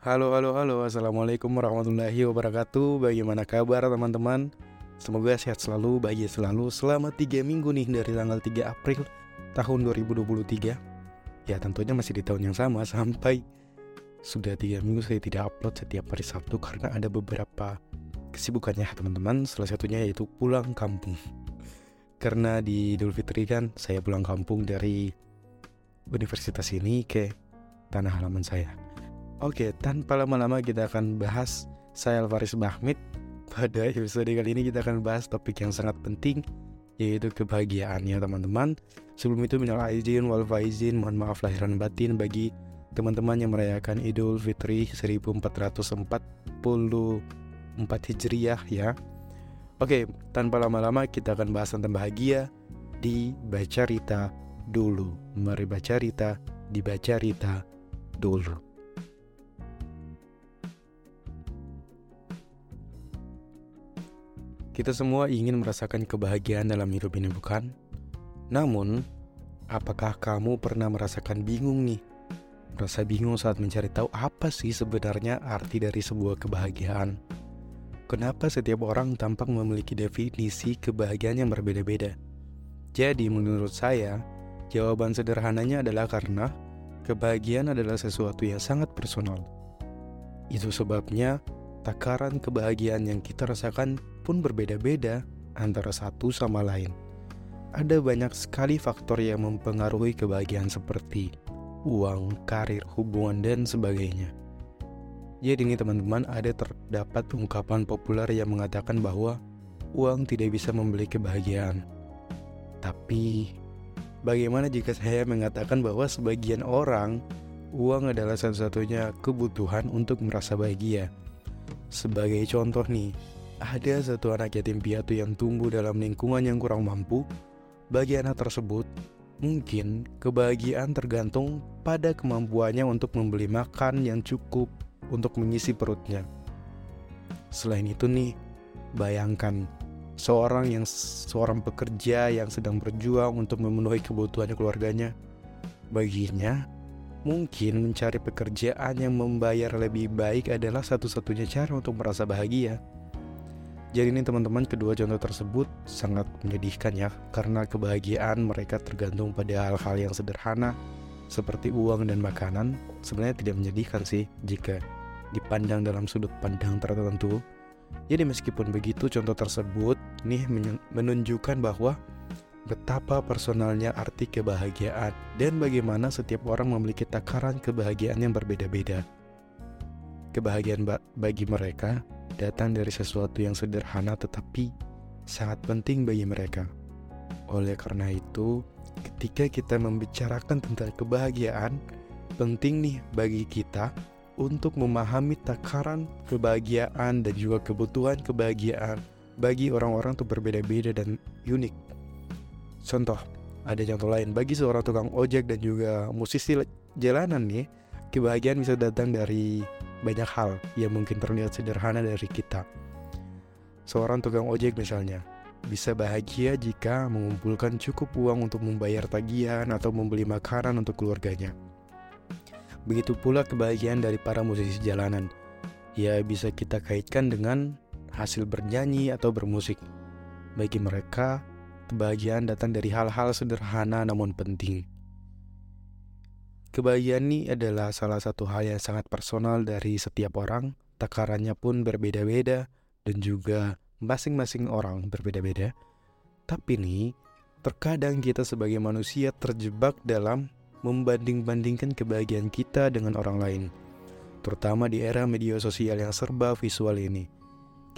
Halo, halo, halo. Assalamualaikum warahmatullahi wabarakatuh. Bagaimana kabar teman-teman? Semoga sehat selalu, bahagia selalu. Selama 3 minggu nih dari tanggal 3 April tahun 2023. Ya tentunya masih di tahun yang sama sampai sudah 3 minggu saya tidak upload setiap hari Sabtu karena ada beberapa kesibukannya teman-teman. Salah satunya yaitu pulang kampung. Karena di Idul Fitri kan saya pulang kampung dari universitas ini ke tanah halaman saya. Oke, tanpa lama-lama kita akan bahas saya Alvaris Bahmid. Pada episode kali ini kita akan bahas topik yang sangat penting yaitu kebahagiaan ya teman-teman. Sebelum itu minal aizin wal faizin, mohon maaf lahiran batin bagi teman-teman yang merayakan Idul Fitri 1444 Hijriah ya. Oke, tanpa lama-lama kita akan bahas tentang bahagia di Baca Rita dulu. Mari baca Rita, dibaca Rita dulu. Kita semua ingin merasakan kebahagiaan dalam hidup ini, bukan? Namun, apakah kamu pernah merasakan bingung nih? Merasa bingung saat mencari tahu apa sih sebenarnya arti dari sebuah kebahagiaan? Kenapa setiap orang tampak memiliki definisi kebahagiaan yang berbeda-beda? Jadi, menurut saya, jawaban sederhananya adalah karena kebahagiaan adalah sesuatu yang sangat personal. Itu sebabnya takaran kebahagiaan yang kita rasakan pun berbeda-beda antara satu sama lain. Ada banyak sekali faktor yang mempengaruhi kebahagiaan seperti uang, karir, hubungan, dan sebagainya. Jadi ini teman-teman ada terdapat ungkapan populer yang mengatakan bahwa uang tidak bisa membeli kebahagiaan. Tapi bagaimana jika saya mengatakan bahwa sebagian orang uang adalah satu-satunya kebutuhan untuk merasa bahagia? Sebagai contoh nih, ada satu anak yatim piatu yang tumbuh dalam lingkungan yang kurang mampu, bagi anak tersebut, mungkin kebahagiaan tergantung pada kemampuannya untuk membeli makan yang cukup untuk mengisi perutnya. Selain itu nih, bayangkan seorang yang seorang pekerja yang sedang berjuang untuk memenuhi kebutuhan keluarganya. Baginya, mungkin mencari pekerjaan yang membayar lebih baik adalah satu-satunya cara untuk merasa bahagia. Jadi ini teman-teman kedua contoh tersebut sangat menyedihkan ya karena kebahagiaan mereka tergantung pada hal-hal yang sederhana seperti uang dan makanan sebenarnya tidak menyedihkan sih jika dipandang dalam sudut pandang tertentu. Jadi meskipun begitu contoh tersebut nih menunjukkan bahwa betapa personalnya arti kebahagiaan dan bagaimana setiap orang memiliki takaran kebahagiaan yang berbeda-beda. Kebahagiaan bagi mereka datang dari sesuatu yang sederhana tetapi sangat penting bagi mereka. Oleh karena itu, ketika kita membicarakan tentang kebahagiaan, penting nih bagi kita untuk memahami takaran kebahagiaan dan juga kebutuhan kebahagiaan bagi orang-orang itu berbeda-beda dan unik. Contoh, ada contoh lain bagi seorang tukang ojek dan juga musisi jalanan nih, kebahagiaan bisa datang dari banyak hal yang mungkin terlihat sederhana dari kita. Seorang tukang ojek misalnya, bisa bahagia jika mengumpulkan cukup uang untuk membayar tagihan atau membeli makanan untuk keluarganya. Begitu pula kebahagiaan dari para musisi jalanan. Ya bisa kita kaitkan dengan hasil bernyanyi atau bermusik. Bagi mereka, kebahagiaan datang dari hal-hal sederhana namun penting. Kebahagiaan ini adalah salah satu hal yang sangat personal dari setiap orang, takarannya pun berbeda-beda dan juga masing-masing orang berbeda-beda. Tapi nih, terkadang kita sebagai manusia terjebak dalam membanding-bandingkan kebahagiaan kita dengan orang lain, terutama di era media sosial yang serba visual ini.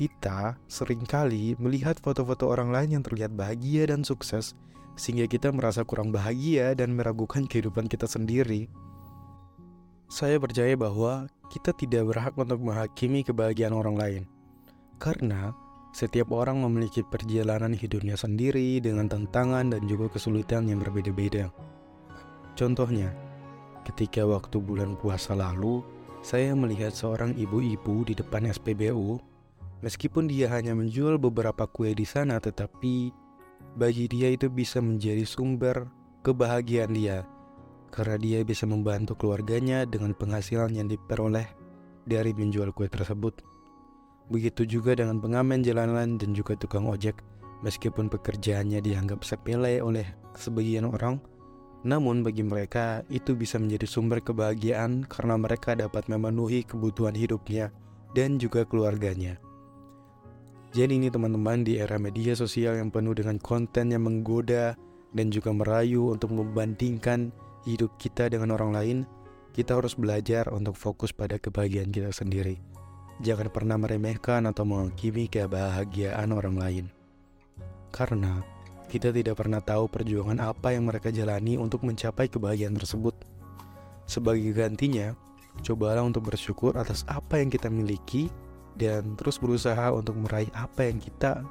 Kita sering kali melihat foto-foto orang lain yang terlihat bahagia dan sukses, sehingga kita merasa kurang bahagia dan meragukan kehidupan kita sendiri. Saya percaya bahwa kita tidak berhak untuk menghakimi kebahagiaan orang lain, karena setiap orang memiliki perjalanan hidupnya sendiri dengan tantangan dan juga kesulitan yang berbeda-beda. Contohnya, ketika waktu bulan puasa lalu, saya melihat seorang ibu-ibu di depan SPBU. Meskipun dia hanya menjual beberapa kue di sana, tetapi bagi dia itu bisa menjadi sumber kebahagiaan dia karena dia bisa membantu keluarganya dengan penghasilan yang diperoleh dari menjual kue tersebut. Begitu juga dengan pengamen jalanan dan juga tukang ojek, meskipun pekerjaannya dianggap sepele oleh sebagian orang, namun bagi mereka itu bisa menjadi sumber kebahagiaan karena mereka dapat memenuhi kebutuhan hidupnya dan juga keluarganya. Jadi ini teman-teman di era media sosial yang penuh dengan konten yang menggoda dan juga merayu untuk membandingkan hidup kita dengan orang lain, kita harus belajar untuk fokus pada kebahagiaan kita sendiri. Jangan pernah meremehkan atau menghakimi kebahagiaan orang lain. Karena kita tidak pernah tahu perjuangan apa yang mereka jalani untuk mencapai kebahagiaan tersebut. Sebagai gantinya, cobalah untuk bersyukur atas apa yang kita miliki dan terus berusaha untuk meraih apa yang kita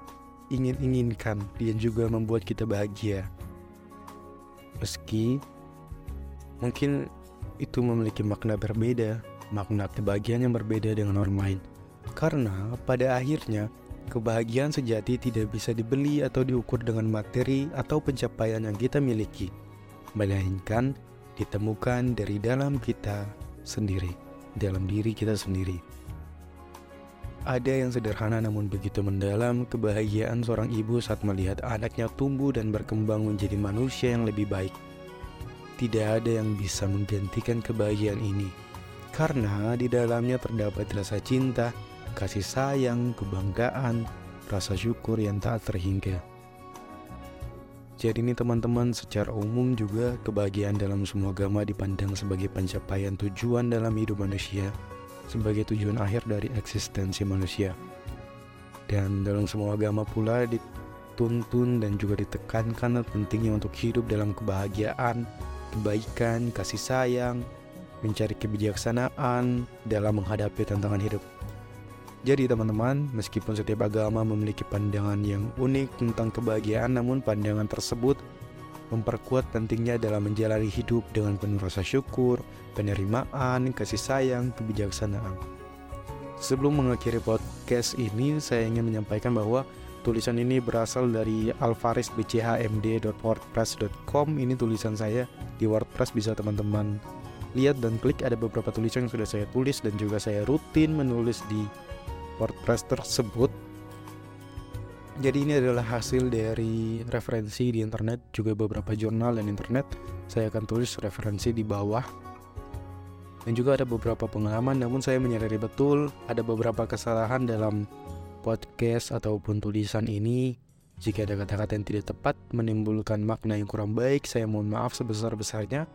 ingin-inginkan dan juga membuat kita bahagia. Meski mungkin itu memiliki makna berbeda, makna kebahagiaan yang berbeda dengan orang lain. Karena pada akhirnya kebahagiaan sejati tidak bisa dibeli atau diukur dengan materi atau pencapaian yang kita miliki, melainkan ditemukan dari dalam kita sendiri, dalam diri kita sendiri. Ada yang sederhana namun begitu mendalam kebahagiaan seorang ibu saat melihat anaknya tumbuh dan berkembang menjadi manusia yang lebih baik. Tidak ada yang bisa menggantikan kebahagiaan ini, karena di dalamnya terdapat rasa cinta, kasih sayang, kebanggaan, rasa syukur yang tak terhingga. Jadi ini teman-teman secara umum juga kebahagiaan dalam semua agama dipandang sebagai pencapaian tujuan dalam hidup manusia sebagai tujuan akhir dari eksistensi manusia. Dan dalam semua agama pula dituntun dan juga ditekankan pentingnya untuk hidup dalam kebahagiaan, kebaikan, kasih sayang, mencari kebijaksanaan dalam menghadapi tantangan hidup. Jadi teman-teman, meskipun setiap agama memiliki pandangan yang unik tentang kebahagiaan, namun pandangan tersebut memperkuat pentingnya dalam menjalani hidup dengan penuh rasa syukur, penerimaan, kasih sayang, kebijaksanaan. Sebelum mengakhiri podcast ini, saya ingin menyampaikan bahwa tulisan ini berasal dari alvarisbchmd.wordpress.com. Ini tulisan saya di WordPress bisa teman-teman lihat dan klik ada beberapa tulisan yang sudah saya tulis dan juga saya rutin menulis di WordPress tersebut jadi ini adalah hasil dari referensi di internet, juga beberapa jurnal dan internet. Saya akan tulis referensi di bawah. Dan juga ada beberapa pengalaman, namun saya menyadari betul ada beberapa kesalahan dalam podcast ataupun tulisan ini. Jika ada kata-kata yang tidak tepat, menimbulkan makna yang kurang baik, saya mohon maaf sebesar-besarnya.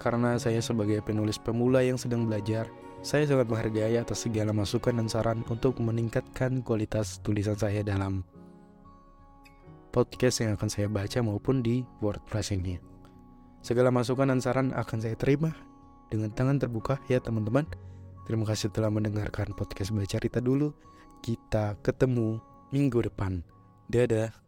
Karena saya sebagai penulis pemula yang sedang belajar, saya sangat menghargai atas segala masukan dan saran untuk meningkatkan kualitas tulisan saya dalam podcast yang akan saya baca maupun di WordPress ini. Segala masukan dan saran akan saya terima dengan tangan terbuka ya teman-teman. Terima kasih telah mendengarkan podcast Baca Cerita dulu. Kita ketemu minggu depan. Dadah.